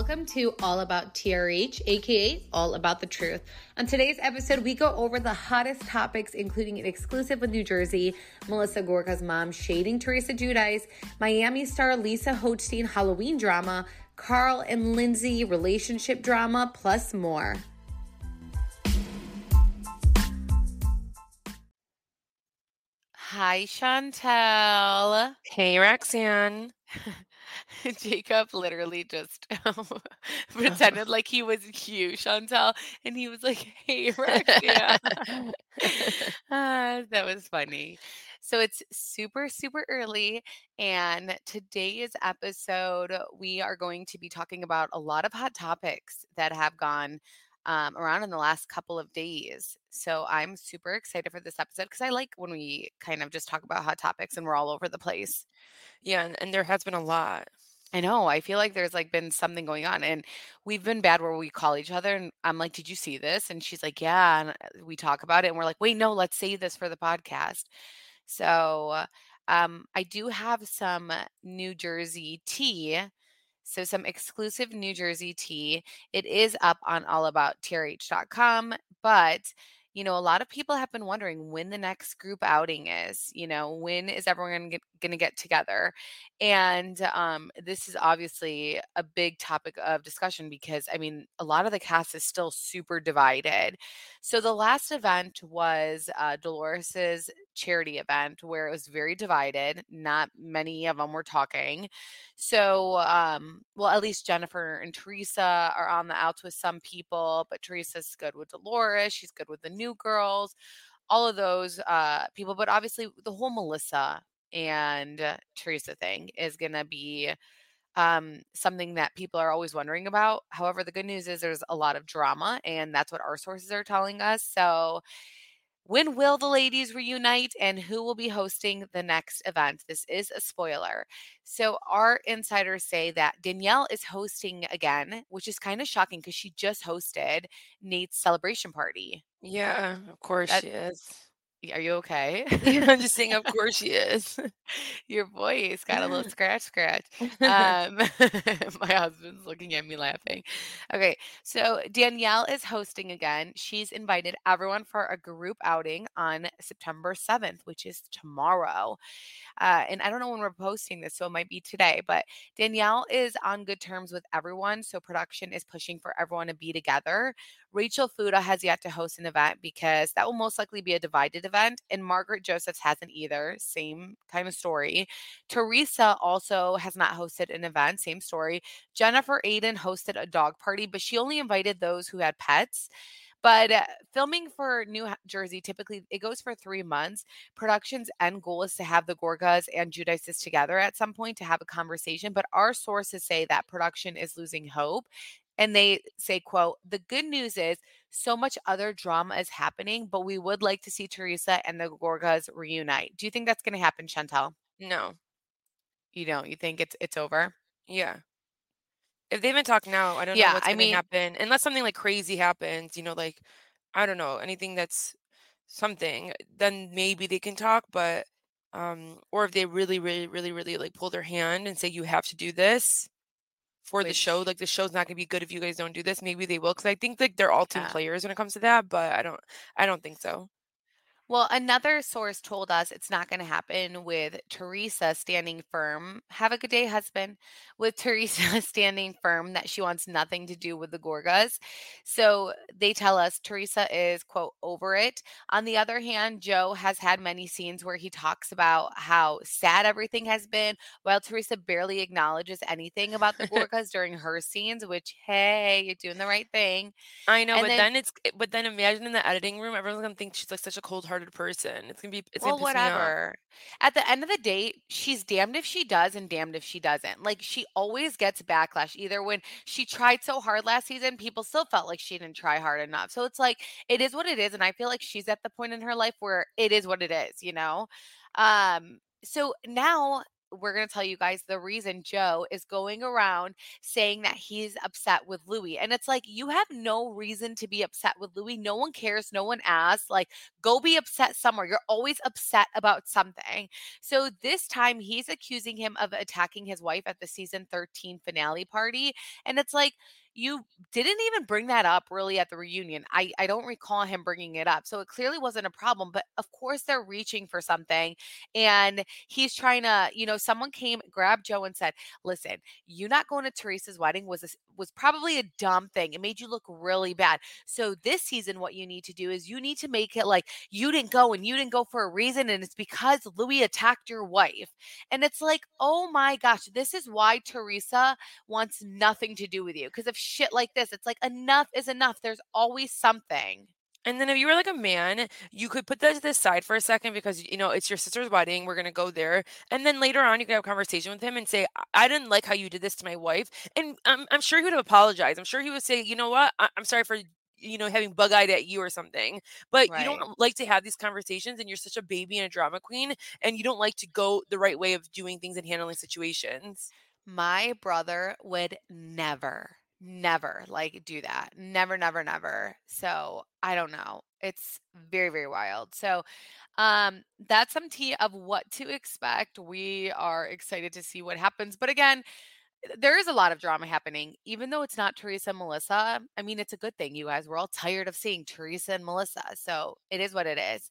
Welcome to All About TRH, aka All About the Truth. On today's episode, we go over the hottest topics, including an exclusive with New Jersey, Melissa Gorga's mom shading Teresa Giudice, Miami star Lisa Hochstein Halloween drama, Carl and Lindsay relationship drama, plus more. Hi, Chantel. Hey, Roxanne. Jacob literally just pretended like he was you, Chantel, and he was like, "Hey, Roxanne." Ah, that was funny. So it's super, super early, and today's episode, we are going to be talking about a lot of hot topics that have gone um, around in the last couple of days. So I'm super excited for this episode because I like when we kind of just talk about hot topics and we're all over the place. Yeah, and, and there has been a lot. I know. I feel like there's like been something going on, and we've been bad where we call each other, and I'm like, "Did you see this?" And she's like, "Yeah." And uh, we talk about it, and we're like, "Wait, no, let's save this for the podcast." So, um, I do have some New Jersey tea. So, some exclusive New Jersey tea. It is up on allabouttrh.com, but you know, a lot of people have been wondering when the next group outing is. You know, when is everyone going to get together? And um, this is obviously a big topic of discussion because, I mean, a lot of the cast is still super divided. So the last event was uh, Dolores's charity event where it was very divided. Not many of them were talking. So, um, well, at least Jennifer and Teresa are on the outs with some people, but Teresa's good with Dolores. She's good with the new girls, all of those uh, people. But obviously, the whole Melissa and uh, Teresa thing is going to be um, something that people are always wondering about. However, the good news is there's a lot of drama, and that's what our sources are telling us. So, when will the ladies reunite and who will be hosting the next event? This is a spoiler. So, our insiders say that Danielle is hosting again, which is kind of shocking because she just hosted Nate's celebration party. Yeah, of course That she is. are you okay? I'm just saying, of course she is. Your voice got a little scratch scratch. Um, my husband's looking at me laughing. Okay, so Danielle is hosting again. She's invited everyone for a group outing on September 7th, which is tomorrow. Uh, and I don't know when we're posting this, so it might be today, but Danielle is on good terms with everyone. So production is pushing for everyone to be together. Rachel Fuda has yet to host an event because that will most likely be a divided event. And Margaret Josephs hasn't either. Same kind of story. Teresa also has not hosted an event. Same story. Jennifer Aydin hosted a dog party, but she only invited those who had pets. But uh, filming for New Jersey typically it goes for three months. Production's end goal is to have the Gorgas and Giudices together at some point to have a conversation. But our sources say that production is losing hope and they say quote the good news is so much other drama is happening but we would like to see teresa and the gorgas reunite do you think that's going to happen chantel No, You don't. You think it's it's over? Yeah. If they haven't talked now, I don't know what's I gonna happen unless something, like, crazy happens, you know, like, I don't know, anything that's something, then maybe they can talk, but, um or if they really, really, really, really, like, pull their hand and say, "You have to do this for the show," like, "The show's not gonna be good if you guys don't do this," maybe they will, because I think, like, they're all team Yeah. players when it comes to that, but I don't I don't think so. Well, another source told us it's not gonna happen with Teresa standing firm have a good day, husband. With Teresa standing firm that she wants nothing to do with the Gorgas. So, they tell us Teresa is, quote, "over it." On the other hand, Joe has had many scenes where he talks about how sad everything has been, while Teresa barely acknowledges anything about the Gorgas during her scenes, which, "Hey, you're doing the right thing." I know, And but then then it's eh, but then imagine in the editing room, everyone's gonna think she's, like, such a cold-hearted person. It's gonna be it's gonna Well, off. whatever. At the end of the day, she's damned if she does and damned if she doesn't. Like, she always gets backlash. Either when she tried so hard last season, people still felt like she didn't try hard enough. So, it's like, it is what it is, and I feel like she's at the point in her life where it is what it is, you know? Um, so now we're gonna tell you guys the reason Joe is going around saying that he's upset with Louis, and it's like, you have no reason to be upset with Louis. No one cares, no one asks. Like, go be upset somewhere. You're always upset about something. So, this time he's accusing him of attacking his wife at the season 13 finale party, and it's like, you didn't even bring that up really at the reunion. I I don't recall him bringing it up. So, it clearly wasn't a problem, but of course they're reaching for something, and he's trying to you know, someone came, grabbed Joe and said, "Listen, you not going to Teresa's wedding was a was probably a dumb thing. It made you look really bad. So, this season, what you need to do is you need to make it like you didn't go and you didn't go for a reason, and it's because Louis attacked your wife." And it's like, "Oh my gosh, this is why Teresa wants nothing to do with you. Because of shit like this, it's like, enough is enough. There's always something. And then if you were, like, a man, you could put that to the side for a second because, you know, it's your sister's wedding, we're gonna go there, and then later on, you can have a conversation with him and say, "I I didn't like how you did this to my wife," and I'm I'm sure he would apologize. I'm sure he would say, "You know what? I I'm sorry for, you know, having bug-eyed at you or something." But you don't like to have these conversations, and you're such a baby and a drama queen, and you don't like to go the right way of doing things and handling situations. My brother would never, never, like, do that. Never, never, never. So, I don't know. It's very, very wild. So, um, that's some tea of what to expect. We are excited to see what happens. But again, there is a lot of drama happening. Even though it's not Teresa and Melissa, I mean, it's a good thing, you guys. We're all tired of seeing Teresa and Melissa, so it is what it is.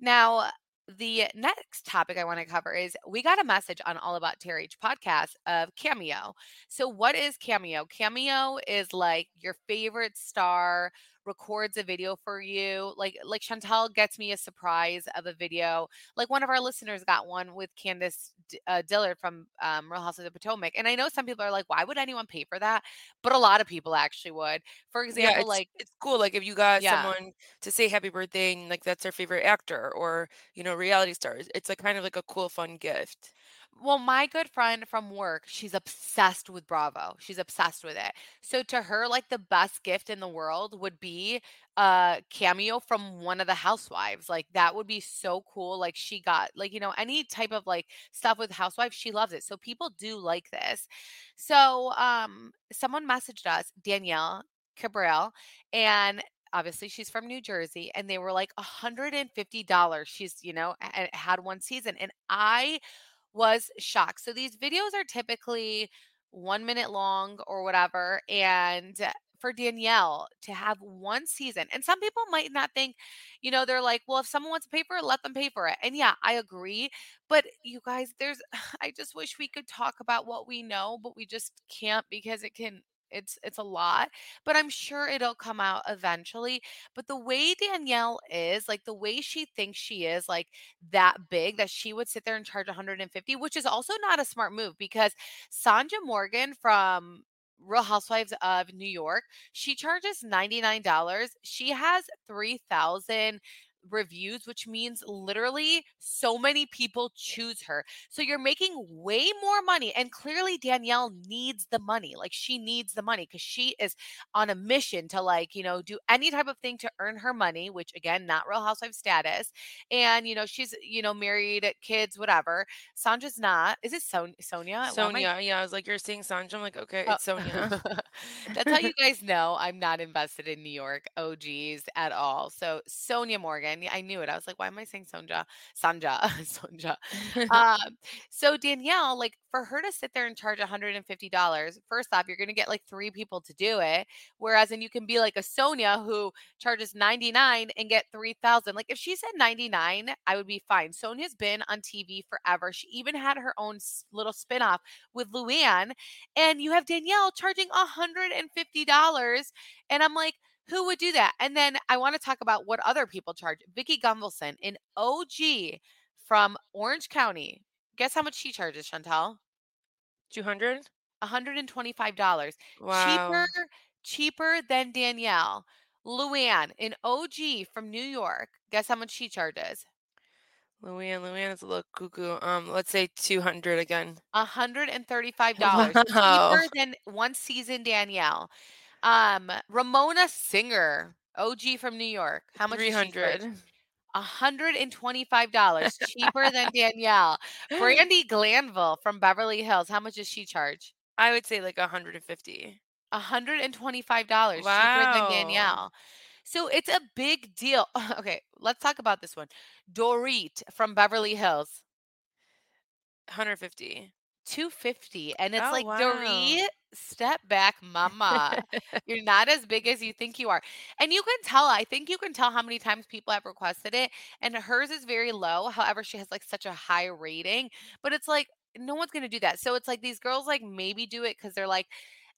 Now, the next topic I wanna cover is we got a message on All About TRH podcast of Cameo. So, what is Cameo? Cameo is, like, your favorite star records a video for you. Like like, Chantal gets me a surprise of a video. Like, one of our listeners got one with Candace uh, Dillard from, um, Real Housewives of Potomac, and I know some people are like, "Why would anyone pay for that?" But a lot of people actually would. For Yeah, example, it's like it's cool, like, if you got Yeah. someone to say happy birthday and, like, that's their favorite actor or, you know, reality stars, it's, like, kind of like a cool, fun gift. Well, my good friend from work, she's obsessed with Bravo. She's obsessed with it. So, to her, like, the best gift in the world would be a cameo from one of the housewives. Like, that would be so cool. Like, she got like, you know, any type of, like, stuff with housewives, she loves it. So, people do like this. So, um, someone messaged us, Danielle Cabral, and obviously she's from New Jersey, and they were like, $150. She's, you know, had 1 season, and I was shocked. So, these videos are typically 1 minute long or whatever, and for Danielle to have 1 season and some people might not think, you know, they're like, "Well, if someone wants to pay for it, let them pay for it." And yeah, I agree. But you guys, there's I just wish we could talk about what we know, but we just can't because it can it's it's a lot. But I'm sure it'll come out eventually. But the way Danielle is, like, the way she thinks she is, like, that big that she would sit there and charge 150, which is also not a smart move because Sanja Morgan from Real Housewives of New York, she charges $99. She has 3,000 reviews, which means literally so many people choose her. So you're making way more money. And clearly, Danielle needs the money. Like she needs the money because she is on a mission to, like, you know, do any type of thing to earn her money, which again, not real housewife status. And, you know, she's, you know, married, kids, whatever. Sandra's not. Is it Son- Sonia? Sonia. Yeah. I was like, you're seeing Sandra. I'm like, okay, oh. it's Sonia. That's how you guys know I'm not invested in New York OGs at all. So Sonja Morgan, I knew it. I was like, why am I saying Sonja? Sanja, Sonja. um, so Danielle, like for her to sit there and charge $150, first off, you're going to get like three people to do it. Whereas, and you can be like a Sonia who charges 99 and get 3000. Like if she said 99, I would be fine. Sonia's been on TV forever. She even had her own little spinoff with Luann. And you have Danielle charging $150. And I'm like, who would do that? And then I want to talk about what other people charge. Vicki Gunvalson, an OG from Orange County. Guess how much she charges, Chantel? 200 $125. Wow. Cheaper, cheaper than Danielle. Luann, an OG from New York. Guess how much she charges? Luann, Luann is a little cuckoo. Um, let's say 200 again. $135. Wow. Cheaper than one season Danielle. Um, Ramona Singer, OG from New York. How much? 300. $125 cheaper than Danielle. Brandi Glanville from Beverly Hills. How much does she charge? I would say like 150. $125 wow. cheaper than Danielle. So it's a big deal. Okay, let's talk about this one. Dorit from Beverly Hills. 150. 250 and it's Oh, like wow. Dorit, step back, mama. You're not as big as you think you are. And you can tell, I think you can tell how many times people have requested it. And hers is very low. However, she has like such a high rating. But it's like no one's gonna do that. So it's like these girls like maybe do it because they're like,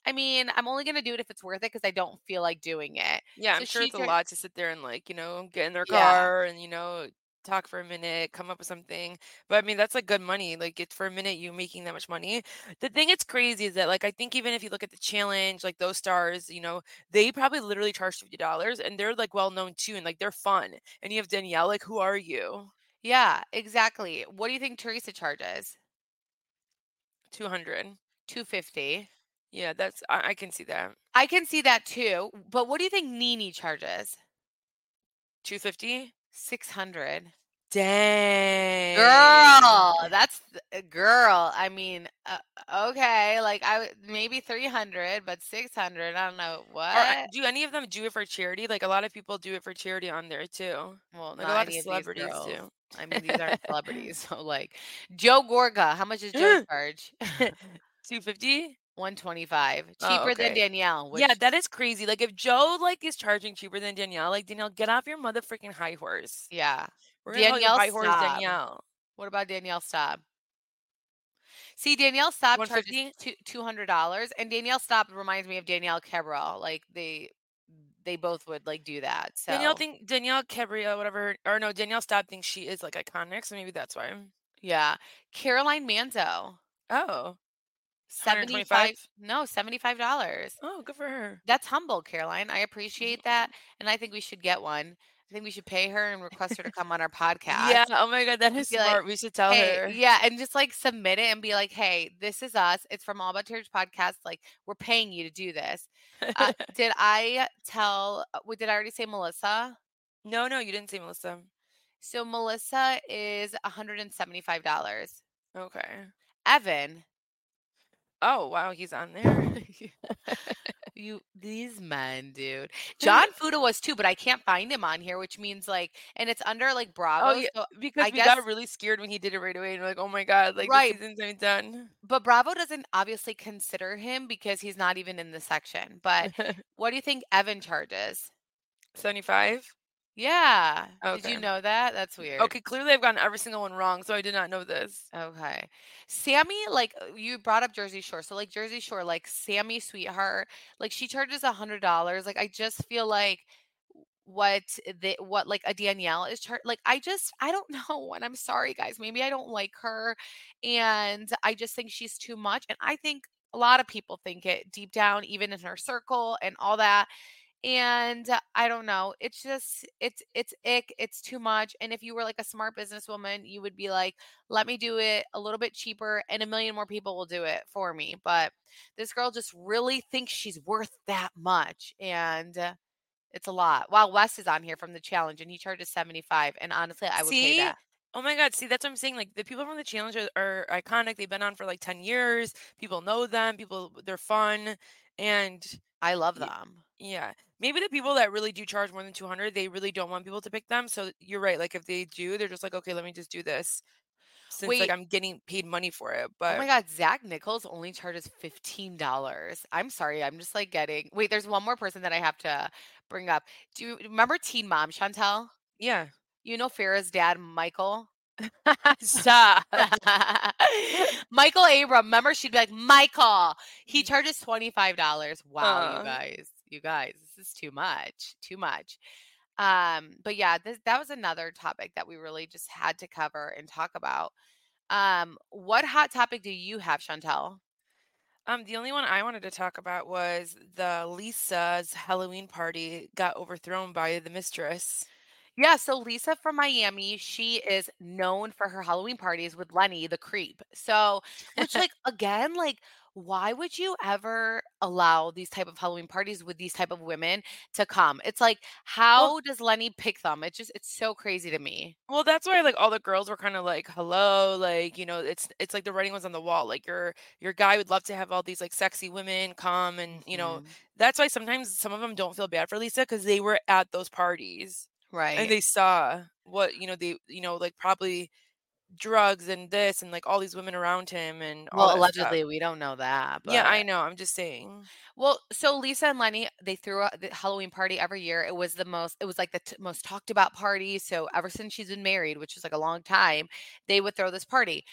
I mean, I'm only gonna do it if it's worth it because I don't feel like doing it. Yeah, So I'm sure it's a lot to sit there and like, you know, get in their Yeah. car and, you know, talk for a minute, come up with something. But I mean, that's like good money. Like it's for a minute you making that much money. The thing that's crazy is that like I think even if you look at the challenge, like those stars, you know, they probably literally charge fifty dollars and they're like well known too and like they're fun. And you have Danielle, like who are you? Yeah, exactly. What do you think Teresa charges? Two hundred. 250. Yeah, that's I, I can see that. I can see that too. But what do you think NeNe charges? Two fifty. 600. Dang. Girl, that's th- girl. I mean, uh, okay, like I maybe 300, but 600, I don't know Or uh, what. do any of them do it for charity? Like a lot of people do it for charity on there too. Well, Like a lot of any of these celebrities do. I mean, these aren't celebrities. So like Joe Gorga, how much does Joe charge? Two fifty. 125. Oh, Cheaper than. Danielle, which Yeah, that is crazy. Like if Joe like is charging cheaper than Danielle, like Danielle, get off your mother freaking high horse. yeah. We're gonna Danielle high horse Danielle. What about Danielle Staub? See, Danielle Staub charges 150? two hundred dollars, and Danielle Staub reminds me of Danielle Cabral. Like they, they both would like do that. So Danielle think Danielle Cabria, whatever, or no, Danielle Staub thinks she is like iconic, so maybe that's why. yeah, Caroline Manzo, Oh, seventy 125? five. No, seventy five dollars. oh, good for her. That's humble, Caroline. I appreciate that, and I think we should get one. I think we should pay her and request her to come on our podcast. Yeah. Oh my god, that is be like, smart. we should tell Hey, her. yeah, and just like submit it and be like, "Hey, this is us. It's from All About Church podcast. Like, we're paying you to do this." Uh, did I tell? uh, Wait, did I already say Melissa? no, no, you didn't say Melissa. So Melissa is one hundred and seventy five dollars. Okay. Evan, Oh wow, he's on there. you these men, dude. John Fuda was too, but I can't find him on here, which means like, and it's under like oh, Bravo. Oh yeah, so- because I we guess- got really scared when he did it right away, and like, oh my god, like Right. the season's done. but Bravo doesn't obviously consider him because he's not even in the section. But what do you think Evan charges? Seventy-five. Yeah. Did Okay. you know that? That's weird. Okay, clearly I've gotten every single one wrong, so I did not know this. Okay. Sammy, like uh, you brought up Jersey Shore. So like Jersey Shore, like Sammy Sweetheart, like she charges a hundred dollars. Like I just feel like what the what like a Danielle is char- like I just I don't know and I'm sorry guys maybe I don't like her and I just think she's too much and I think a lot of people think it deep down even in her circle and all that And uh, I don't know. It's just it's it's ick. It's too much. And if you were like a smart businesswoman, you would be like, let me do it a little bit cheaper and a million more people will do it for me. But this girl just really thinks she's worth that much. And uh, it's a lot. Wow, Wes is on here from the challenge and he charges 75. And honestly, I would pay that. Oh my god, see, that's what I'm saying, like, the people from the challenge are are iconic, they've been on for, like, 10 years, people know them, people they're fun, and I love them. Yeah. Maybe the people that really do charge more than 200, they really don't want people to pick them, so you're right, like, if they do, they're just like, "Okay, let me just do this since, like, I'm getting paid money for it," oh But oh my God, Zach Nichols only charges $15. I'm sorry. I'm just like getting, wait, there's one more person that I have to bring up. Do you remember Teen Mom, Chantel? yeah. You know Farrah's dad, Michael? Stop. Michael Abraham. Remember, she'd be like, Michael. He mm. charges $25. Wow, you guys. You guys, this is too much. Too much. Um, but yeah, this that was another topic that we really just had to cover and talk about. Um, what hot topic do you have, Chantel? Um, the only one I wanted to talk about was the Lisa's Halloween party got overthrown by the mistress. Yeah, so Lisa from Miami, she is known for her Halloween parties with Lenny the creep. So, which like again, like why would you ever allow these type of Halloween parties with these type of women to come? It's like Well how does Lenny pick them? It's just it's so crazy to me. Well, that's why like all the girls were kind of like, "Hello," like, you know, it's it's like the writing was on the wall. Like your your guy would love to have all these like sexy women come and, you know, Mhm. that's why sometimes some of them don't feel bad for Lisa because they were at those parties right? and they saw what, you know, they, you know, like probably drugs and this and like all these women around him and all Well, that stuff. allegedly we don't know that, Yeah, I know. I'm just saying. Well, so Lisa and Lenny, they threw a the Halloween party every year. It was the most it was like the t most talked about party, so ever since she's been married, which is like a long time, they would throw this party.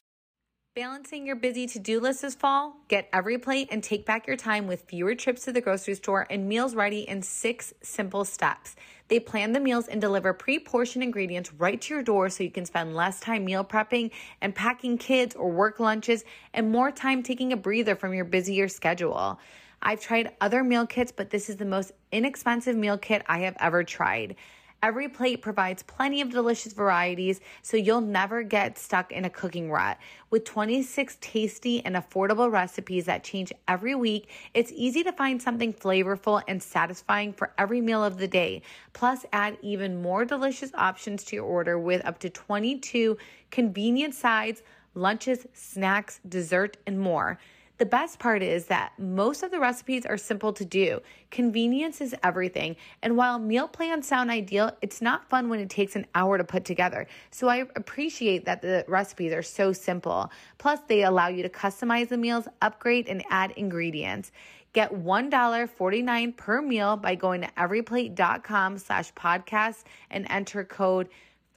Balancing your busy to do list this fall? Get EveryPlate and take back your time with fewer trips to the grocery store and meals ready in six simple steps. They plan the meals and deliver pre portioned ingredients right to your door so you can spend less time meal prepping and packing kids or work lunches and more time taking a breather from your busier schedule. I've tried other meal kits, but this is the most inexpensive meal kit I have ever tried. EveryPlate provides plenty of delicious varieties, so you'll never get stuck in a cooking rut. With 26 tasty and affordable recipes that change every week, it's easy to find something flavorful and satisfying for every meal of the day. Plus, add even more delicious options to your order with up to 22 convenient sides, lunches, snacks, dessert, and more. The best part is that most of the recipes are simple to do. Convenience is everything. And while meal plans sound ideal, it's not fun when it takes an hour to put together. So I appreciate that the recipes are so simple. Plus, they allow you to customize the meals, upgrade, and add ingredients. Get $1.49 per meal by going to everyplate.com slash podcast and enter code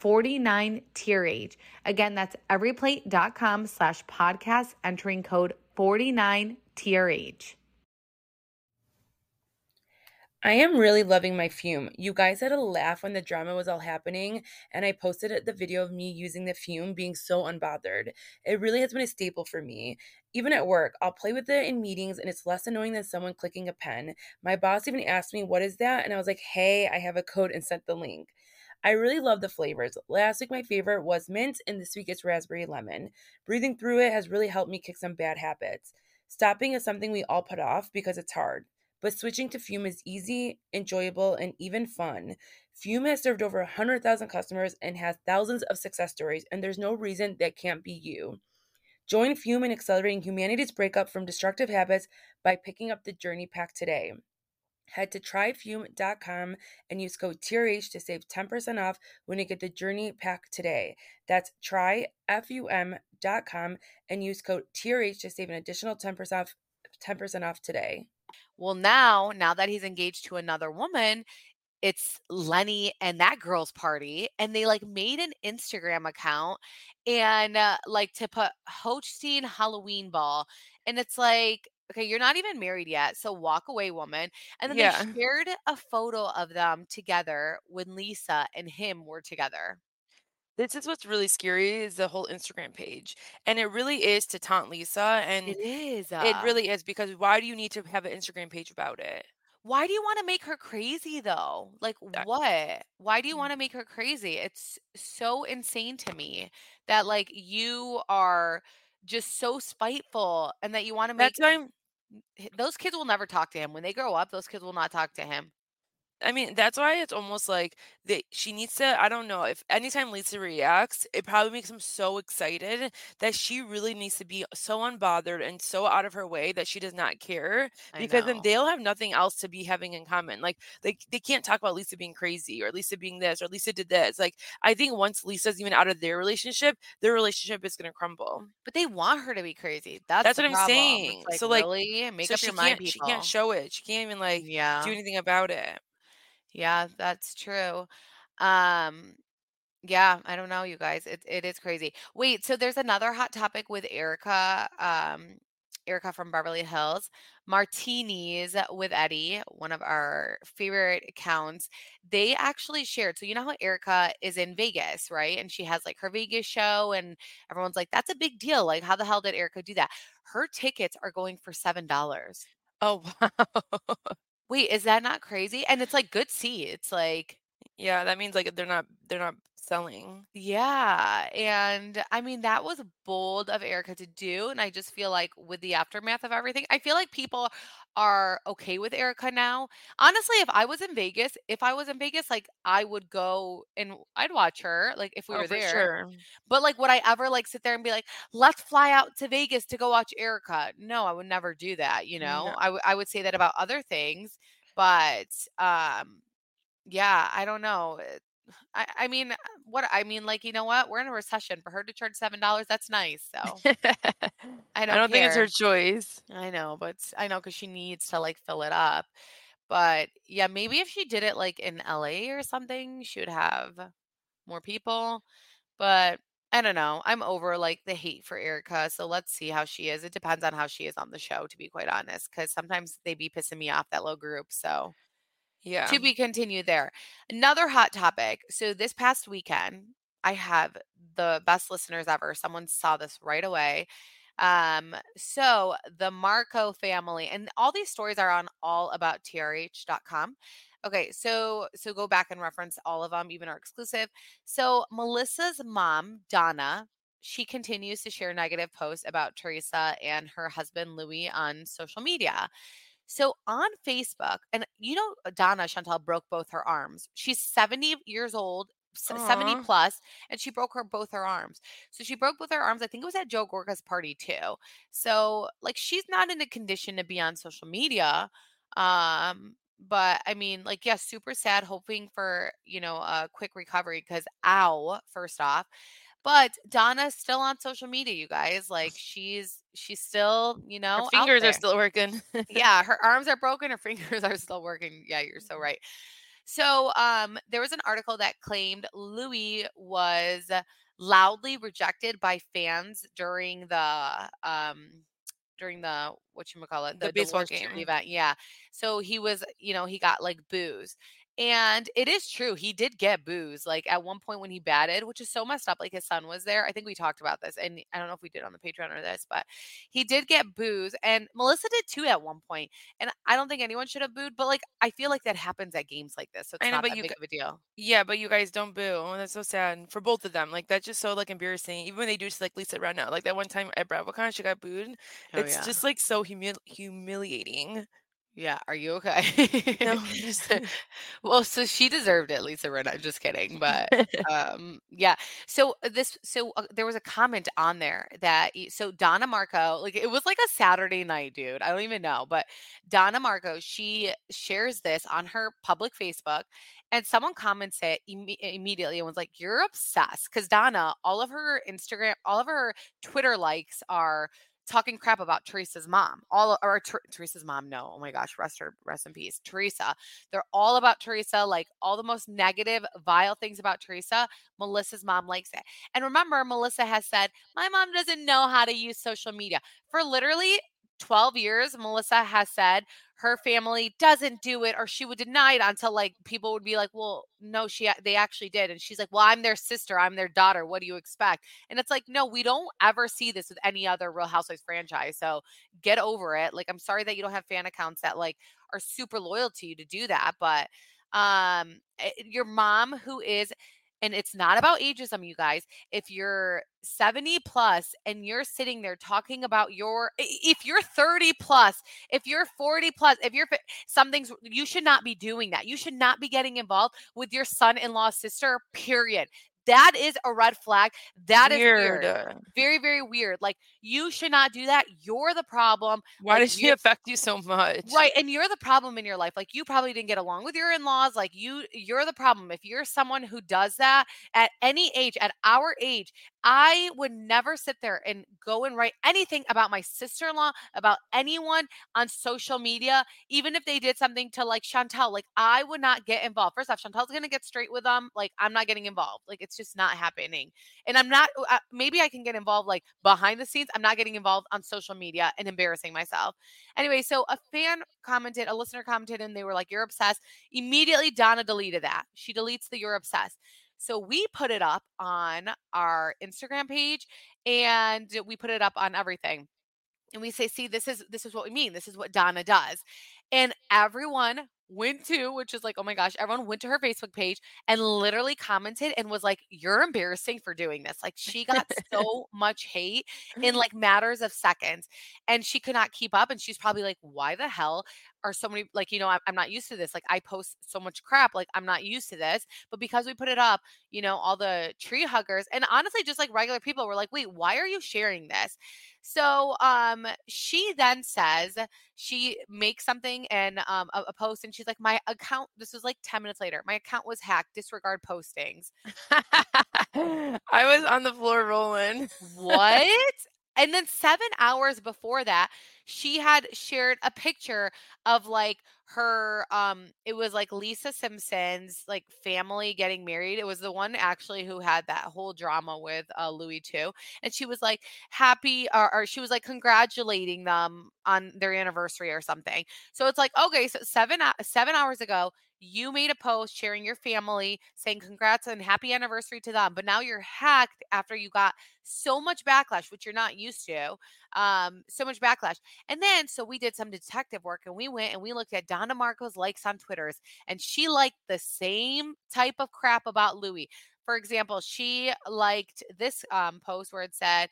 49TRH. Again, that's everyplate.com slash podcast, entering code 49TRH. I am really loving my fume. You guys had a laugh when the drama was all happening, and I posted the video of me using the fume being so unbothered. It really has been a staple for me. Even at work, I'll play with it in meetings, and it's less annoying than someone clicking a pen. My boss even asked me, What is that? And I was like, Hey, I have a code and sent the link. I really love the flavors. Last week, my favorite was mint, and this week it's raspberry lemon. Breathing through it has really helped me kick some bad habits. Stopping is something we all put off because it's hard. But switching to Fume is easy, enjoyable, and even fun. Fume has served over 100,000 customers and has thousands of success stories, and there's no reason that can't be you. Join Fume in accelerating humanity's breakup from destructive habits by picking up the Journey Pack today. Head to tryfum.com and use code TRH to save 10% off when you get the Journey Pack today. That's tryfum.com and use code TRH to save an additional 10% off 10% off today. Well, now, now that he's engaged to another woman, it's Lenny and that girl's party, and they like made an Instagram account and uh, like to put hosting Halloween ball, and it's like, okay, you're not even married yet, so walk away, woman. And then they shared a photo of them together when Lisa and him were together. This is what's really scary is the whole Instagram page. And it really is to taunt Lisa and It is. it Uh, really is because why do you need to have an Instagram page about it? Why do you want to make her crazy though? Like what? Why do you mm. want to make her crazy? It's so insane to me that like you are just so spiteful and that you want to make That's why I'm those kids will never talk to him. When they grow up, those kids will not talk to him. I mean, that's why it's almost like that she needs to I don't know, if anytime Lisa reacts, it probably makes him so excited that she really needs to be so unbothered and so out of her way that she does not care because then they'll have nothing else to be having in common. Like they they can't talk about Lisa being crazy or Lisa being this or Lisa did this. Like I think once Lisa's even out of their relationship, their relationship is going to crumble. But they want her to be crazy. That's That's what I'm saying. Like, So like really? Make so up she your mind, can't she people. can't show it. She can't even like Yeah. do anything about it. Yeah, that's true. Um, yeah, I don't know, you guys. It it is crazy. Wait, so there's another hot topic with Erica, um, Erica from Beverly Hills, Martinis with Eddie, one of our favorite accounts. They actually shared. So you know how Erica is in Vegas, right? And she has like her Vegas show, and everyone's like, "That's a big deal. Like, how the hell did Erica do that?" Her tickets are going for seven dollars. Oh wow. Wait, is that not crazy? And it's like good seats, like Yeah, that means like they're not they're not selling. Yeah, and I mean, that was bold of Erica to do, and I just feel like with the aftermath of everything, I feel like people are okay with Erica now. Honestly, if I was in Vegas, if I was in Vegas, like I would go and I'd watch her, like if we Oh, were there. sure. But like, would I ever like sit there and be like, "Let's fly out to Vegas to go watch Erica"? No, I would never do that. You know, No. I I would say that about other things, but um, yeah, I don't know. I, I mean, uh, what I mean, like, you know what? We're in a recession. For her to charge seven dollars, that's nice. So I I don't don't think it's her choice. I know, but I know because she needs to like fill it up. But yeah, maybe if she did it like in LA or something, she would have more people. But I don't know. I'm over like the hate for Erica. So let's see how she is. It depends on how she is on the show, to be quite honest, because sometimes they be pissing me off, that little group. So Yeah. to be continued there. Another hot topic. So this past weekend, I have the best listeners ever. Someone saw this right away. Um, so the Marco family, and all these stories are on allabouttrh.com. Okay, so so go back and reference all of them, even our exclusive. So Melissa's mom, Donna, she continues to share negative posts about Teresa and her husband Louis on social media. So on Facebook, and you know, Donna Chantal broke both her arms. She's 70 years old, s- 70 plus, and she broke her both her arms. So she broke both her arms. I think it was at Joe Gorga's party too. So like she's not in a condition to be on social media. Um, but I mean, like, yeah, super sad, hoping for, you know, a quick recovery because ow, first off. But Donna's still on social media, you guys. Like she's she's still, you Her know, out fingers are still working. yeah, her arms are broken, her fingers are still working. Yeah, you're so right. So, um, there was an article that claimed Louis was loudly rejected by fans during the um during the what you call it The the baseball game. event yeah so he was you know he got like booze and it is true he did get booze like at one point when he batted which is so messed up like his son was there i think we talked about this and i don't know if we did on the patreon or this but he did get booze and melissa did too at one point. and i don't think anyone should have booed but like i feel like that happens at games like this so it's I know, not but that you big a deal yeah, but you guys don't boo. Oh, that's so sad for both of them. Like that's just so like embarrassing. Even when they do to like Lisa Rinna, like that one time at BravoCon, she got booed. oh It's yeah just like so humil- humiliating. Yeah are you okay No, I'm just well so she deserved it lisa Rinna. I'm just kidding but um yeah so uh, this so uh, there was a comment on there that so donna marco like it was like a saturday night dude i don't even know but donna marco she shares this on her public facebook and someone comments it imme- immediately and was like you're obsessed because donna all of her instagram all of her twitter likes are talking crap about Teresa's mom. All or Ter- Teresa's mom, no. Oh my gosh, rest her rest in peace. Teresa. They're all about Teresa, like all the most negative, vile things about Teresa. Melissa's mom likes it. And remember, Melissa has said, My mom doesn't know how to use social media for literally 12 years, Melissa has said her family doesn't do it or she would deny it until like people would be like, "Well, no, she they actually did." And she's like, "Well, I'm their sister, I'm their daughter. What do you expect?" And it's like, "No, we don't ever see this with any other Real Housewives franchise. So, get over it. Like I'm sorry that you don't have fan accounts that like are super loyal to you to do that, but um eh, your mom who is and it's not about ageism, you guys. If you're 70 plus and you're sitting there talking about your, if you're 30 plus, if you're 40 plus, if you're something's, you should not be doing that. You should not be getting involved with your son in law sister, period. That is a red flag. That weird. is weird. Very, very weird. Like you should not do that. You're the problem. Why like, does she affect you so much? Right. And you're the problem in your life. Like you probably didn't get along with your in-laws. Like you, you're the problem. If you're someone who does that at any age, at our age, I would never sit there and go and write anything about my sister in law, about anyone on social media, even if they did something to like Chantel. Like, I would not get involved. First off, Chantel's going to get straight with them. Like, I'm not getting involved. Like, it's just not happening. And I'm not, uh, maybe I can get involved like behind the scenes. I'm not getting involved on social media and embarrassing myself. Anyway, so a fan commented, a listener commented, and they were like, You're obsessed. Immediately, Donna deleted that. She deletes the You're obsessed. So we put it up on our Instagram page and we put it up on everything. And we say, see, this is this is what we mean. This is what Donna does. And everyone went to, which is like, oh my gosh, everyone went to her Facebook page and literally commented and was like, You're embarrassing for doing this. Like she got so much hate in like matters of seconds. And she could not keep up. And she's probably like, Why the hell are so many like, you know, I'm, I'm not used to this. Like I post so much crap. Like I'm not used to this. But because we put it up, you know, all the tree huggers and honestly, just like regular people were like, wait, why are you sharing this? So um she then says she makes something and um a, a post and she's like, My account, this was like 10 minutes later, my account was hacked, disregard postings. I was on the floor rolling. what? And then seven hours before that, she had shared a picture of like her um it was like Lisa Simpson's like family getting married. It was the one actually who had that whole drama with uh Louis too. And she was like happy or, or she was like congratulating them on their anniversary or something. So it's like okay, so 7 7 hours ago you made a post sharing your family saying congrats and happy anniversary to them but now you're hacked after you got so much backlash which you're not used to um so much backlash. And then so we did some detective work and we went and we looked at donna marco's likes on twitters and she liked the same type of crap about louis. For example, she liked this um, post where it said,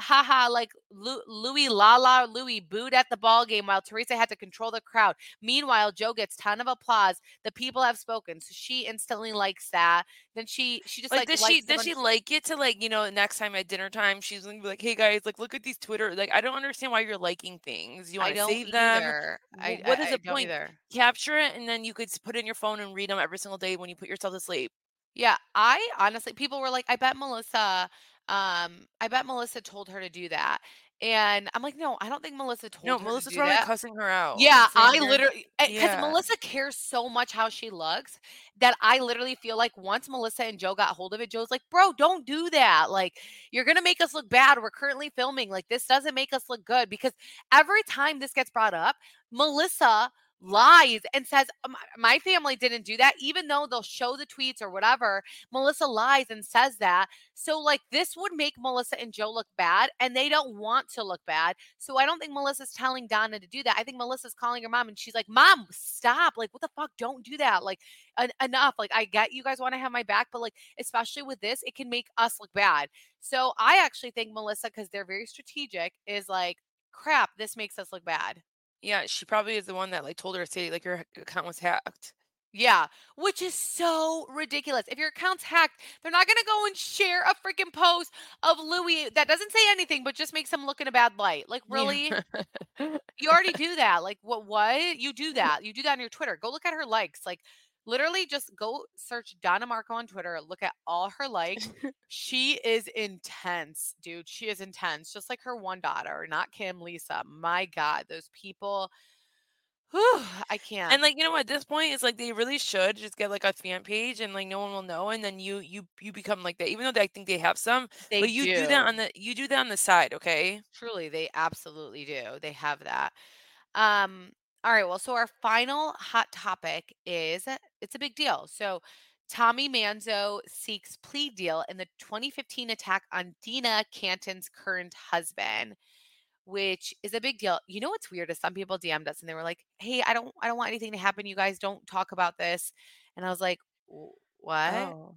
haha, like Lu- Louis Lala, Louis booed at the ball game while Teresa had to control the crowd. Meanwhile, Joe gets ton of applause. The people have spoken, so she instantly likes that. Then she she just like, like does she does she like it to like you know next time at dinner time she's gonna be like, hey guys, like look at these Twitter. Like I don't understand why you're liking things. You want to save either. them? I, what I, is I, the point? Either. Capture it and then you could put in your phone and read them every single day when you put yourself to sleep. Yeah, I honestly, people were like, I bet Melissa um, I bet Melissa told her to do that. And I'm like, no, I don't think Melissa told No, her Melissa's to do probably that. cussing her out. Yeah, I her literally because Yeah. Melissa cares so much how she looks that I literally feel like once Melissa and Joe got hold of it, Joe's like, "Bro, don't do that. Like, you're gonna make us look bad. We're currently filming. Like, this doesn't make us look good." Because every time this gets brought up, Melissa lies and says my family didn't do that even though they'll show the tweets or whatever melissa lies and says that. So like this would make melissa and joe look bad and they don't want to look bad. So i don't think melissa's telling donna to do that. I think melissa's calling her mom and she's like mom stop like what the fuck don't do that like en- enough like i get you guys want to have my back but like especially with this it can make us look bad. So i actually think melissa because they're very strategic is like crap this makes us look bad Yeah, she probably is the one that like told her to say like your account was hacked. Yeah, which is so ridiculous. If your account's hacked, they're not going to go and share a freaking post of Louis that doesn't say anything but just makes him look in a bad light. Like, really? Yeah. You already do that. Like, what? What? You do that. You do that on your Twitter. Go look at her likes. Like, literally, just go search Donna Marco on Twitter. Look at all her likes. She is intense, dude. She is intense, just like her one daughter, not Kim, Lisa. My God, those people Whew, I can't. And like you know, at this point, it's like they really should just get like a fan page, and like no one will know, and then you you you become like that. Even though I think they have some, They but you do. do. that on the you do that on the side, okay? Truly, they absolutely do. They have that. Um, all right, well, so our final hot topic is it's a big deal. So Tommy Manzo seeks plea deal in the 2015 attack on Dina Cantin's current husband, which is a big deal. You know what's weird is some people DM'd us and they were like, "Hey, I don't I don't want anything to happen. You guys don't talk about this." And I was like, "W- "What?" Oh.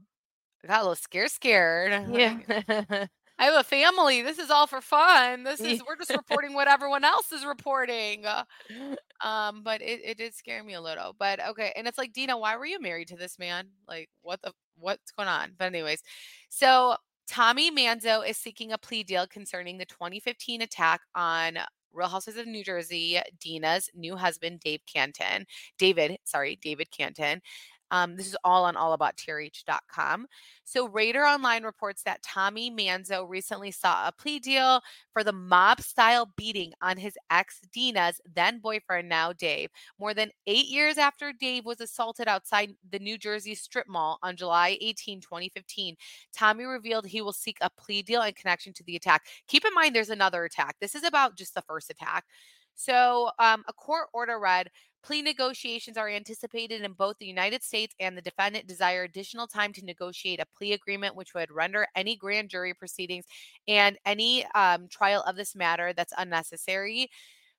I got a little scared scared. Yeah. I have a family. This is all for fun. This is we're just reporting what everyone else is reporting. Uh, Um, but it, it did scare me a little. But okay, and it's like Dina, why were you married to this man? Like, what the what's going on? But anyways, so Tommy Manzo is seeking a plea deal concerning the 2015 attack on Real Housewives of New Jersey, Dina's new husband, Dave Cantin. David, sorry, David Cantin. Um, this is all on allabouttrh.com. So Radar Online reports that Tommy Manzo recently saw a plea deal for the mob style beating on his ex Dina's then boyfriend, now Dave. More than eight years after Dave was assaulted outside the New Jersey strip mall on July 18, 2015, Tommy revealed he will seek a plea deal in connection to the attack. Keep in mind, there's another attack. This is about just the first attack. So, um, a court order read plea negotiations are anticipated in both the United States and the defendant desire additional time to negotiate a plea agreement, which would render any grand jury proceedings and any um, trial of this matter that's unnecessary.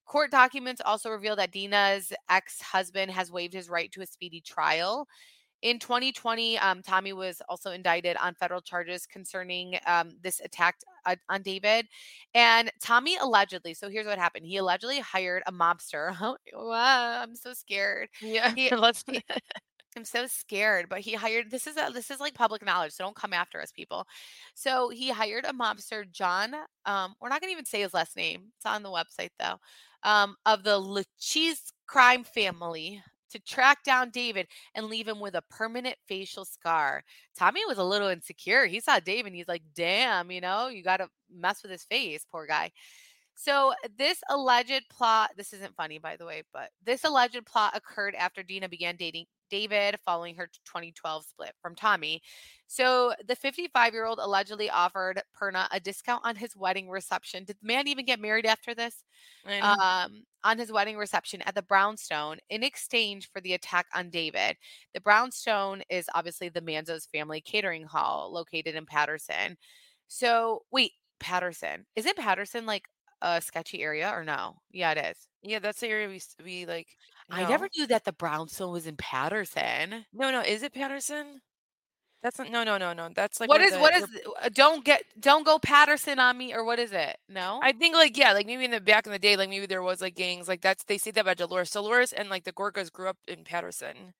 Court documents also reveal that Dina's ex husband has waived his right to a speedy trial. In 2020, um, Tommy was also indicted on federal charges concerning um, this attack uh, on David. And Tommy allegedly, so here's what happened. He allegedly hired a mobster. wow, I'm so scared. yeah. He- Let's he- I'm so scared, but he hired this is a, this is like public knowledge, so don't come after us, people. So he hired a mobster, John. Um, we're not gonna even say his last name. It's on the website though. Um, of the Lucchese crime family to track down David and leave him with a permanent facial scar. Tommy was a little insecure. He saw David he's like, damn, you know, you gotta mess with his face, poor guy. So this alleged plot, this isn't funny by the way, but this alleged plot occurred after Dina began dating David following her 2012 split from Tommy. So the 55 year old allegedly offered Perna a discount on his wedding reception. Did the man even get married after this? Um, on his wedding reception at the Brownstone in exchange for the attack on David. The Brownstone is obviously the Manzo's family catering hall located in Paterson. So, wait, Paterson. Isn't Paterson like a sketchy area or no? Yeah, it is. yeah, that's the area we s- we like. I never knew that the Brownstone was in Paterson. No, no, is it Paterson? That's not, no, no, no, no. That's like what where is the- what where- is uh, don't get don't go Paterson on me or what is it? No? I think like yeah, like maybe in the back in the day, like maybe there was like gangs like that's they say that about Dolores. Dolores and like the Gorgas grew up in Paterson.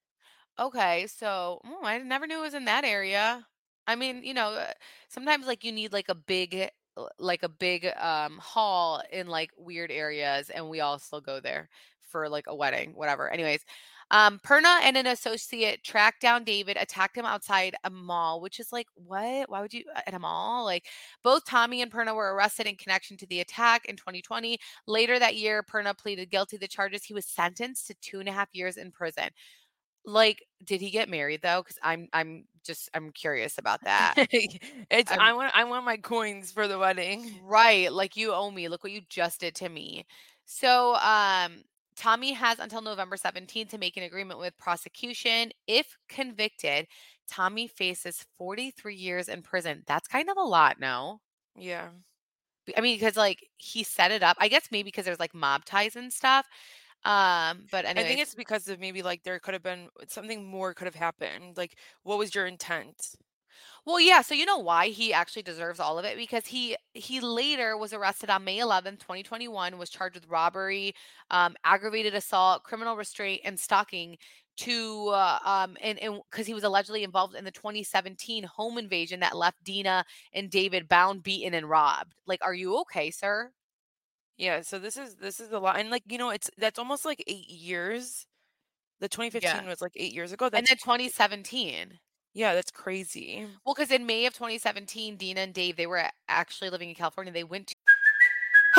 Okay, so oh, I never knew it was in that area. I mean, you know, uh, sometimes like you need like a big uh, like a big um hall in like weird areas and we all still go there for like a wedding, whatever. Anyways, um Perna and an associate tracked down David, attacked him outside a mall, which is like, what? Why would you uh, at a mall? Like both Tommy and Perna were arrested in connection to the attack in 2020. Later that year, Perna pleaded guilty to the charges. He was sentenced to two and a half years in prison. Like, did he get married though? Because I'm I'm just I'm curious about that. it's I'm- I want I want my coins for the wedding. right. Like you owe me. Look what you just did to me. So um Tommy has until November 17th to make an agreement with prosecution. If convicted, Tommy faces 43 years in prison. That's kind of a lot, no? Yeah. i mean, because like he set it up. I guess maybe because there's like mob ties and stuff. Um, but anyway, I think it's because of maybe like there could have been something more could have happened. Like what was your intent? Well, yeah, so you know why he actually deserves all of it because he he later was arrested on May 11th, 2021, was charged with robbery, um, aggravated assault, criminal restraint, and stalking to uh, um and and because he was allegedly involved in the 2017 home invasion that left Dina and David bound, beaten, and robbed. Like, are you okay, sir? Yeah, so this is this is a lot. And like, you know, it's that's almost like 8 years. The 2015 was like 8 years ago. And That's then 2017. yeah, that's crazy. Well, because in May of 2017, Dina and Dave, they were actually living in California. They went to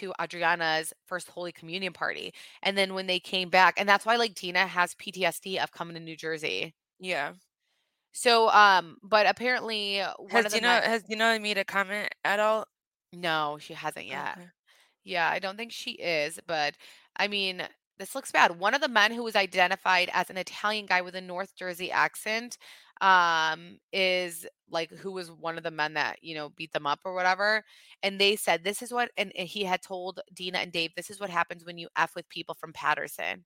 To Adriana's first Holy Communion party. And then when they came back, and that's why like Dina has PTSD of coming to New Jersey. Yeah. So, um, but apparently one Has Dina men- has Dina made a comment at all? no, she hasn't yet. Okay. Yeah, I don't think she is, but I mean, this looks bad. One of the men who was identified as an Italian guy with a North Jersey accent, um, is like who was one of the men that, you know, beat them up or whatever. And they said this is what and, he had told Dina and Dave, this is what happens when you F with people from Paterson.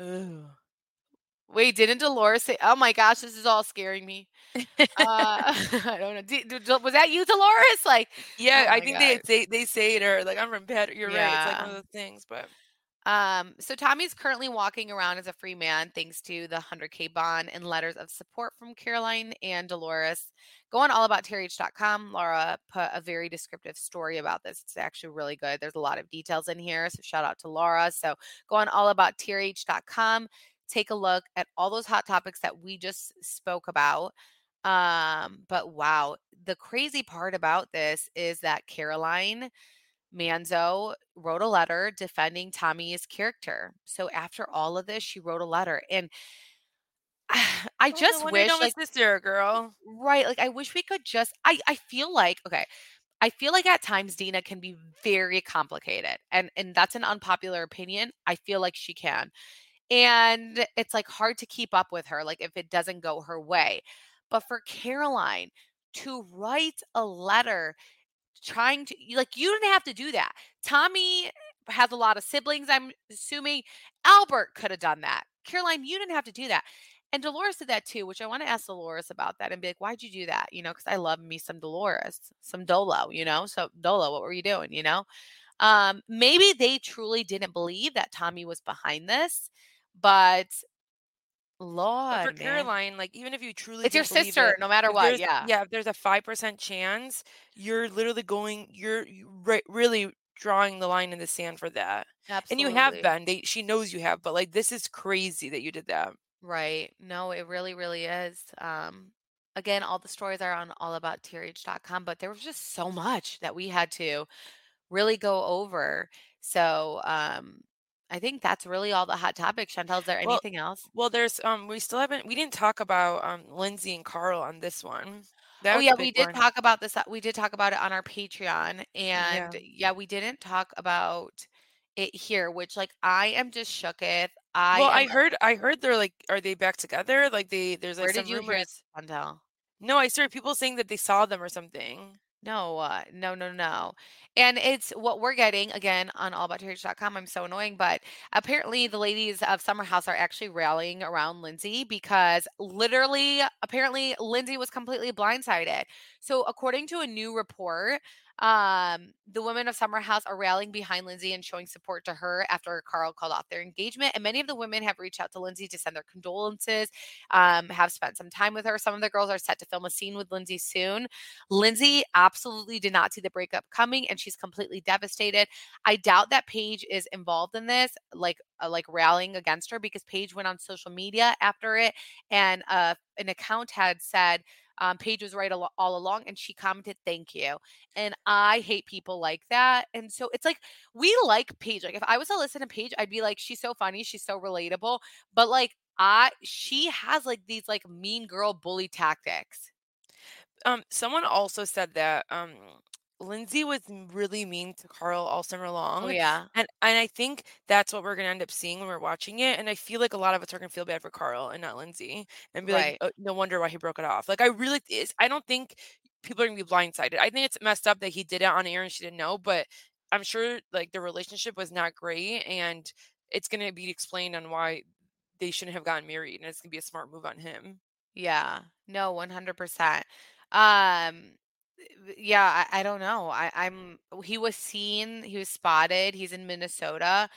Ooh. Wait, didn't Dolores say, oh my gosh, this is all scaring me. Uh, I don't know. Did, did- was that you, Dolores? Like, Yeah, Oh I think they God. they they say it or like I'm from Pat. You're right. It's like one of the things, but Um, so Tommy's currently walking around as a free man thanks to the 100K bond and letters of support from Caroline and Dolores. Go on allabouttrh.com. Laura put a very descriptive story about this. It's actually really good. There's a lot of details in here. So shout out to Laura. So go on allabouttrh.com. Take a look at all those hot topics that we just spoke about. Um, but wow, the crazy part about this is that Caroline Manzo wrote a letter defending Tommy's character. So after all of this, she wrote a letter. And I Oh, just wonder you wish like sister, girl. right, like I wish we could just I I feel like okay, I feel like at times Dina can be very complicated. And and that's an unpopular opinion. I feel like she can. And it's like hard to keep up with her like if it doesn't go her way. But for Caroline to write a letter trying to like you didn't have to do that. Tommy has a lot of siblings, I'm assuming. Albert could have done that. Caroline, you didn't have to do that. And Dolores did that too, which I want to ask Dolores about that and be like, why'd you do that? You know, because I love me some Dolores, some Dolo, you know? So Dolo, what were you doing? You know? Um, maybe they truly didn't believe that Tommy was behind this, but But Lord, for man. Caroline, like even if you truly It's your sister, it, no matter what. Yeah. yeah, if there's a five percent chance, you're literally going, you're you re- really drawing the line in the sand for that, Absolutely. and you have been. They, she knows you have, but like this is crazy that you did that. Right. No, it really, really is. Um, again, all the stories are on allabouttrh.com, but there was just so much that we had to really go over. So um, I think that's really all the hot topics. Chantel, is there Well, anything else? Well, there's um, we still haven't, we didn't talk about um, Lindsay and Carl on this one. That Oh yeah, we did one. talk about this. uh, We did talk about it on our Patreon, and yeah, we didn't talk about it here, which like I am just shooketh. I Well, I heard, I heard they're like, are they back together? Like they, there's like Where some did you hear rumors. this, Chantel? No, I started people saying that they saw them or something. No, uh, no, no, no. And it's what we're getting again on allabouttrh.com. I'm so annoying, but apparently the ladies of Summer House are actually rallying around Lindsay because literally, apparently, Lindsay was completely blindsided. So, according to a new report, um, the women of Summer House are rallying behind Lindsay and showing support to her after Carl called off their engagement. And many of the women have reached out to Lindsay to send their condolences, um, have spent some time with her. Some of the girls are set to film a scene with Lindsay soon. Lindsay absolutely did not see the breakup coming and she's completely devastated. I doubt that Paige is involved in this, like uh, like rallying against her because Paige went on social media after it and uh, an account had said um, Paige was right al- all along and she commented, thank you. And I hate people like that. And so it's like, we like Paige. Like if I was to listen to Paige, I'd be like, she's so funny. She's so relatable. But like, I, she has like these like mean girl bully tactics. Um, someone also said that um Lindsay was really mean to Carl all summer Oh long. yeah. And and I think that's what we're gonna end up seeing when we're watching it. And I feel like a lot of us are gonna feel bad for Carl and not Lindsay and be like, "Oh, no wonder why he broke it off. Like I really I don't think people are gonna be blindsided. I think it's messed up that he did it on air and she didn't know, but I'm sure like the relationship was not great and it's gonna be explained on why they shouldn't have gotten married and it's gonna be a smart move on him. Yeah. No, 100%. Um yeah, I, I don't know. I, mm. I'm he was seen, he was spotted, he's in Minnesota,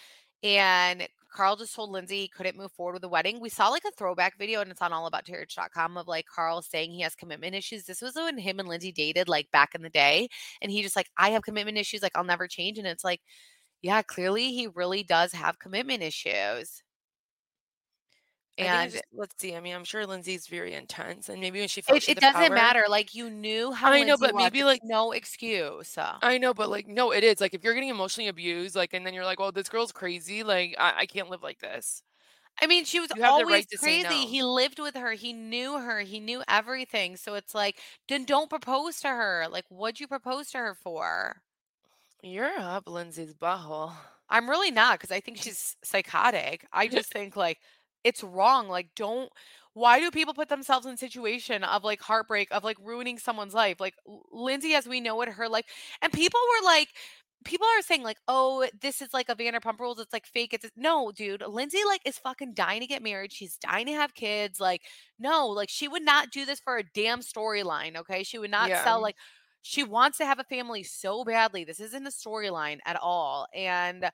and Carl just told Lindsay he couldn't move forward with the wedding. We saw like a throwback video and it's on allabouttrh.com of like Carl saying he has commitment issues. This was when him and Lindsay dated like back in the day. And he just like, I have commitment issues, like I'll never change. And it's like, yeah, clearly he really does have commitment issues. And just, let's see. I mean, I'm sure Lindsay's very intense, and maybe when she it, she it doesn't power. matter. Like you knew how I know, Lindsay but was. maybe like no excuse. I know, but like no, it is like if you're getting emotionally abused, like, and then you're like, well, this girl's crazy. Like, I, I can't live like this. I mean, she was You have the always right crazy. no. He lived with her. He knew her. He knew everything. So it's like, then don't propose to her. Like, what'd you propose to her for? You're up Lindsay's butthole. I'm really not because I think she's psychotic. I just think like it's wrong. Like, don't. Why do people put themselves in situation of like heartbreak, of like ruining someone's life? Like Lindsay, as we know it, her life, and people were like, people are saying like, oh, this is like a Vanderpump Rules. It's like fake. It's no, dude. Lindsay like is fucking dying to get married. She's dying to have kids. Like, no, like she would not do this for a damn storyline. Okay, she would not Yeah. sell like. She wants to have a family so badly. This isn't a storyline at all. And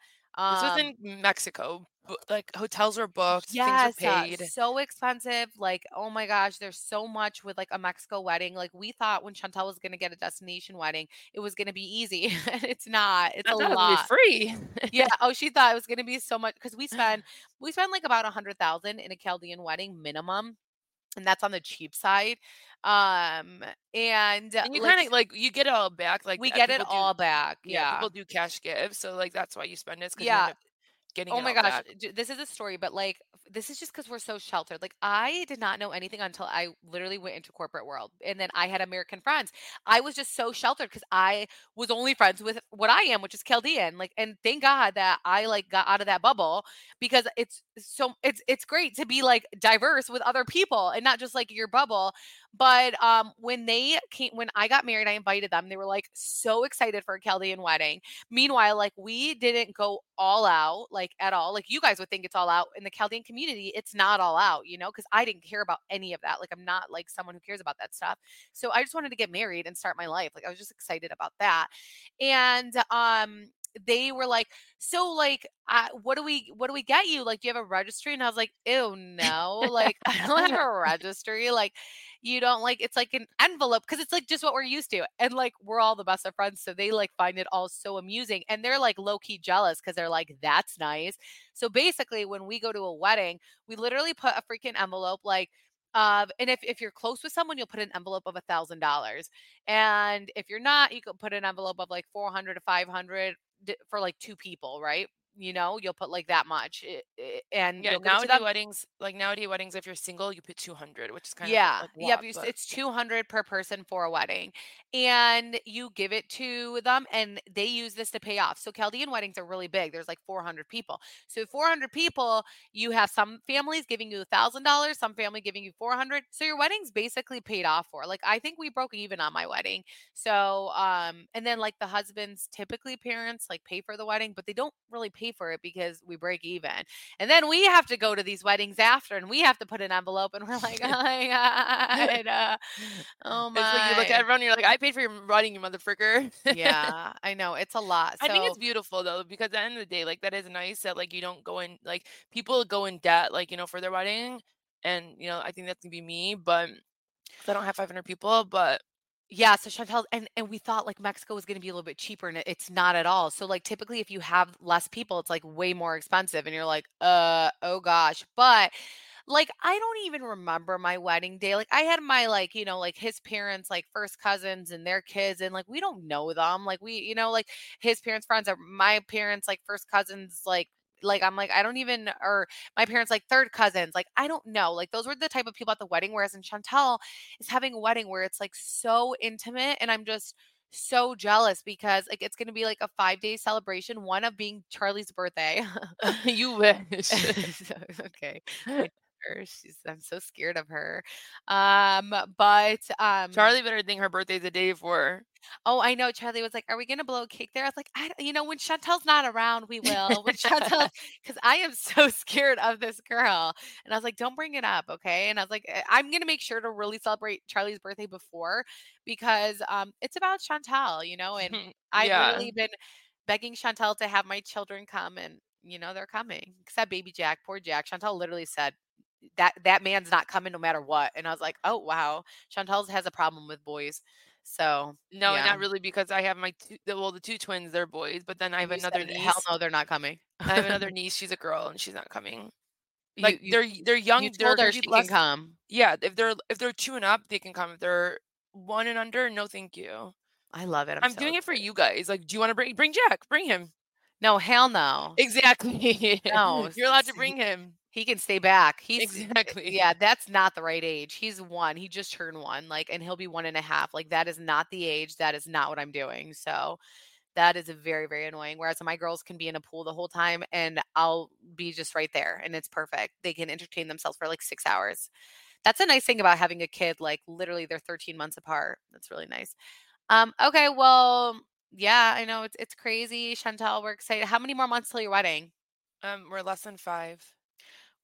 This um was in Mexico. Like hotels were booked, Yes, things were uh, paid. so expensive. Like, oh my gosh, there's so much with like a Mexico wedding. Like, we thought when Chantel was gonna get a destination wedding, it was gonna be easy, and it's not. It's I a lot. free. Yeah. Oh, she thought it was gonna be so much because we spend we spend like about a hundred thousand in a Chaldean wedding minimum, and that's on the cheap side. Um, and And you like, kind of like you get it all back. Like we uh, get it do- all back. Yeah, Yeah. people do cash give, so like that's why you spend it. Because Yeah. You end up getting. Oh my gosh, j- this is a story, but like this is just because we're so sheltered. Like I did not know anything until I literally went into corporate world, and then I had American friends. I was just so sheltered because I was only friends with what I am, which is Chaldean. Like, and thank God that I like got out of that bubble because it's so it's it's great to be like diverse with other people and not just like your bubble. But um, when they came, when I got married, I invited them. They were like so excited for a Chaldean wedding. Meanwhile, like we didn't go all out, like at all. Like you guys would think it's all out in the Chaldean community. It's not all out, you know, because I didn't care about any of that. Like I'm not like someone who cares about that stuff. So I just wanted to get married and start my life. Like I was just excited about that. And um they were like, so like, uh, what do we, what do we get you? Like, do you have a registry? And I was like, ew, no, like I don't have a registry. Like, you don't like, it's like an envelope because it's like just what we're used to. And like, we're all the best of friends. So they like find it all so amusing. And they're like low key jealous because they're like, that's nice. So basically, when we go to a wedding, we literally put a freaking envelope like, uh, and if, if you're close with someone, you'll put an envelope of a thousand dollars. And if you're not, you could put an envelope of like 400 to 500 for like two people, right? You know, you'll put like that much. i- i- And Yeah, you'll give to nowadays weddings, like nowadays weddings, if you're single, you put two hundred, which is kind Yeah, of like yep. lot, but- It's two hundred per person for a wedding, and you give it to them, and they use this to pay off. So Chaldean weddings are really big. There's like four hundred people. So four hundred people, you have some families giving you a thousand dollars, some family giving you four hundred. So your wedding's basically paid off for. Like I think we broke even on my wedding. So um, and then like the husband's typically parents like pay for the wedding, but they don't really pay for it because we break even. And then we have to go to these weddings after, and we have to put an envelope, and we're like, oh my god, uh, oh my. It's like you look at everyone, you're like, I paid for your wedding, you motherfucker. yeah, I know it's a lot. I think it's beautiful though, because at the end of the day, like that is nice that like you don't go in like people go in debt, like you know, for their wedding, and you know, I think that's gonna be me, but I don't have 500 people, but Yeah, so Chantel and and we thought like Mexico was going to be a little bit cheaper and it's not at all. So like typically if you have less people it's like way more expensive and you're like, "Uh, oh gosh." But like I don't even remember my wedding day. Like I had my like, you know, like his parents like first cousins and their kids and like we don't know them. Like we, you know, like his parents friends are my parents like first cousins like like I'm like I don't even or my parents like third cousins. Like I don't know. Like those were the type of people at the wedding whereas in Chantel is having a wedding where it's like so intimate and I'm just so jealous because like it's going to be like a 5 day celebration one of being Charlie's birthday. you wish. Okay. I her. She's I'm so scared of her. Um, but um, Charlie better think her birthday's the day before. Oh, I know. Charlie was like, "Are we gonna blow a cake there?" I was like, "I, don't- you know, when Chantel's not around, we will." When Chantel, because I am so scared of this girl, and I was like, "Don't bring it up, okay?" And I was like, "I- "I'm gonna make sure to really celebrate Charlie's birthday before, because um, it's about Chantel, you know." And I've literally been begging Chantel to have my children come, and you know they're coming. Except baby Jack, poor Jack. Chantel literally said. That that man's not coming no matter what, and I was like, "Oh wow, Chantel has a problem with boys." So No, yeah. not really, because I have my two, well, the two twins, they're boys, but then I have You another said, niece. Hell no, they're not coming. I have another niece. She's a girl, and she's not coming. Like you- they're they're young. You they're told her she be can come. Yeah, if they're if they're two and up, they can come. If they're one and under, no, thank you. I love it. I'm, I'm, so doing it for you guys. Like, do you want to bring bring Jack? Bring him. No, hell no. Exactly. No, you're allowed to bring him. He can stay back. He's Exactly. Yeah, that's not the right age. He's one. He just turned one. Like, and he'll be one and a half. Like, that is not the age. That is not what I'm doing. So that is very, very annoying. Whereas my girls can be in a pool the whole time and I'll be just right there and it's perfect. They can entertain themselves for like six hours. That's a nice thing about having a kid. Like literally they're 13 months apart. That's really nice. Um, okay, well, yeah, I know it's it's crazy. Chantel, we're excited. How many more months till your wedding? Um, we're less than five.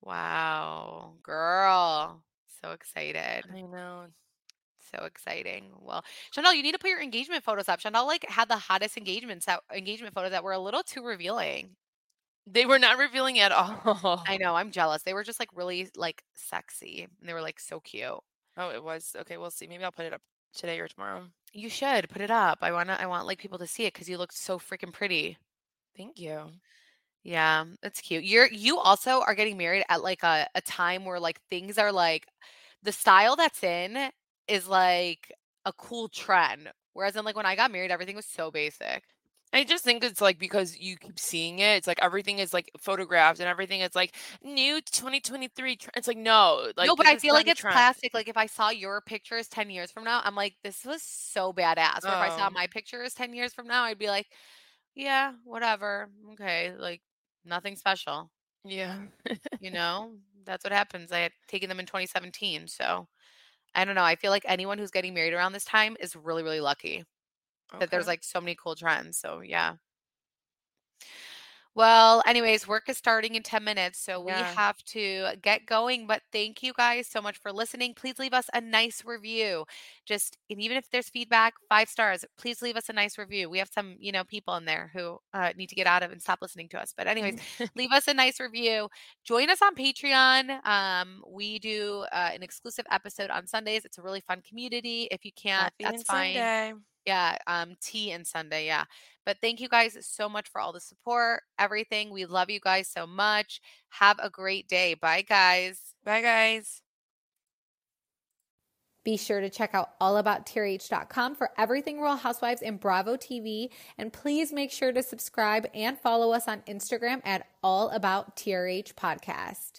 Wow, girl. So excited. I know. So exciting. Well, Chanel, you need to put your engagement photos up. Chanel like had the hottest engagements that engagement photos that were a little too revealing. They were not revealing at all. I know, I'm jealous. They were just like really like sexy. and They were like so cute. Oh, it was okay. We'll see. Maybe I'll put it up today or tomorrow. You should put it up. I wanna I want like people to see it because you look so freaking pretty. Thank you. Yeah, it's cute. You're you also are getting married at like a, a time where like things are like the style that's in is like a cool trend. Whereas in like when I got married, everything was so basic. I just think it's like because you keep seeing it, it's like everything is like photographed and everything is like new 2023. tr- It's like no, like no, but I feel like it's trend. classic. Like if I saw your pictures 10 years from now, I'm like, this was so badass. Or if I saw Oh. my pictures 10 years from now, I'd be like, yeah, whatever. Okay. Like nothing special. Yeah. You know, that's what happens. I had taken them in 2017. So I don't know. I feel like anyone who's getting married around this time is really, really lucky that there's like so many cool trends. So yeah. Well, anyways, work is starting in 10 minutes, so we Yeah. have to get going. But thank you guys so much for listening. Please leave us a nice review. Just and even if there's feedback, five stars, please leave us a nice review. We have some, you know, people in there who uh, need to get out of and stop listening to us. But anyways, leave us a nice review. Join us on Patreon. Um, we do uh, an exclusive episode on Sundays. It's a really fun community. If you can't, Coffee that's fine. Sunday. Yeah, um, tea and Sunday. Yeah. But thank you guys so much for all the support, everything. We love you guys so much. Have a great day. Bye, guys. Bye, guys. Be sure to check out allabouttrh.com for everything Real Housewives and Bravo TV. And please make sure to subscribe and follow us on Instagram at All About TRH Podcast.